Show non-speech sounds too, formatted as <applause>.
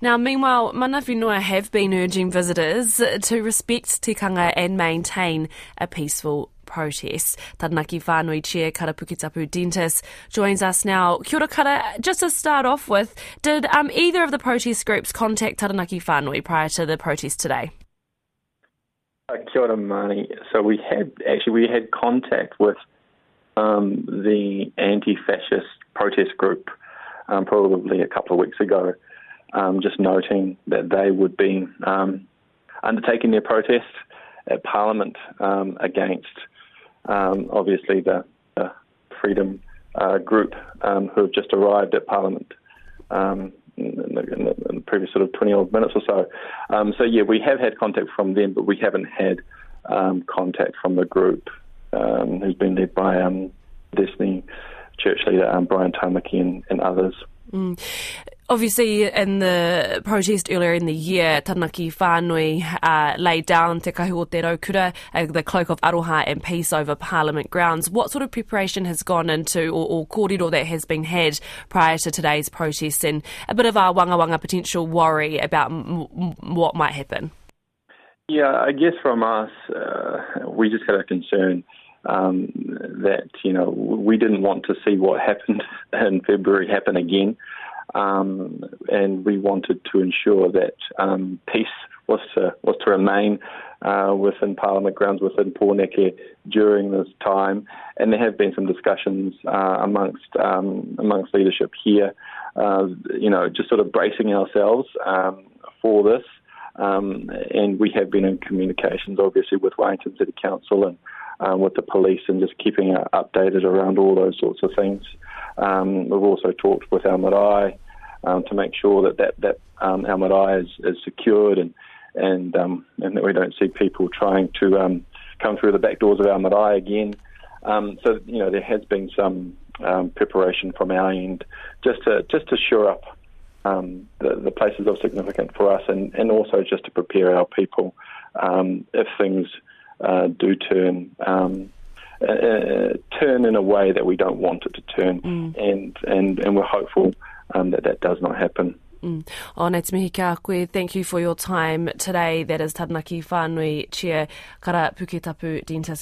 Now, meanwhile, Mana Whenua have been urging visitors to respect tikanga and maintain a peaceful protest. Taranaki Whanui Chair Kara Puketapu Dentice joins us now. Kia ora Kara, just to start off with, did um, either of the protest groups contact Taranaki Whanui prior to the protest today? Uh, kia ora, Mani. So we had, actually, we had contact with um, the anti-fascist protest group um, probably a couple of weeks ago um, just noting that they would be um, undertaking their protest at Parliament um, against, um, obviously, the, the Freedom uh, group um, who have just arrived at Parliament. Um, in the, in, the, in the, previous sort of 20 odd minutes or so. so, yeah, we have had contact from them, but we haven't had contact from the group who's been led by Destiny Church leader Brian Tamaki and, and others. Mm. Obviously, in the protest earlier in the year, Taranaki Whanui uh, laid down Te Kahu o Te Raukura, uh, the cloak of aroha and peace over Parliament grounds. What sort of preparation has gone into, or, or kōrero that has been had prior to today's protests, and a bit of a wanga wanga potential worry about m- m- what might happen? Yeah, I guess from us, uh, we just had a concern um, that, you know, we didn't want to see what happened <laughs> in February happen again. Um, and we wanted to ensure that um, peace was to was to remain uh, within Parliament grounds within Pōneke during this time, and there have been some discussions uh, amongst um, amongst leadership here, uh, you know, just sort of bracing ourselves um, for this, um, and we have been in communications, obviously, with Wellington City Council and uh, with the police, and just keeping updated around all those sorts of things. Um, we've also talked with our marae um, to make sure that that, that um, our marae is, is secured and and um, and that we don't see people trying to um, come through the back doors of our marae again. Um, so you know there has been some um, preparation from our end just to just to shore up um, the, the places of significance for us and, and also just to prepare our people um, if things uh, do turn um, uh, turn in a way that we don't want it mm. and, and, and we're hopeful um, that that does not happen. Mm. O Nate Mihika koe, thank you for your time today. That is Taranaki Whanui Chair Kara Puketapu Dentice.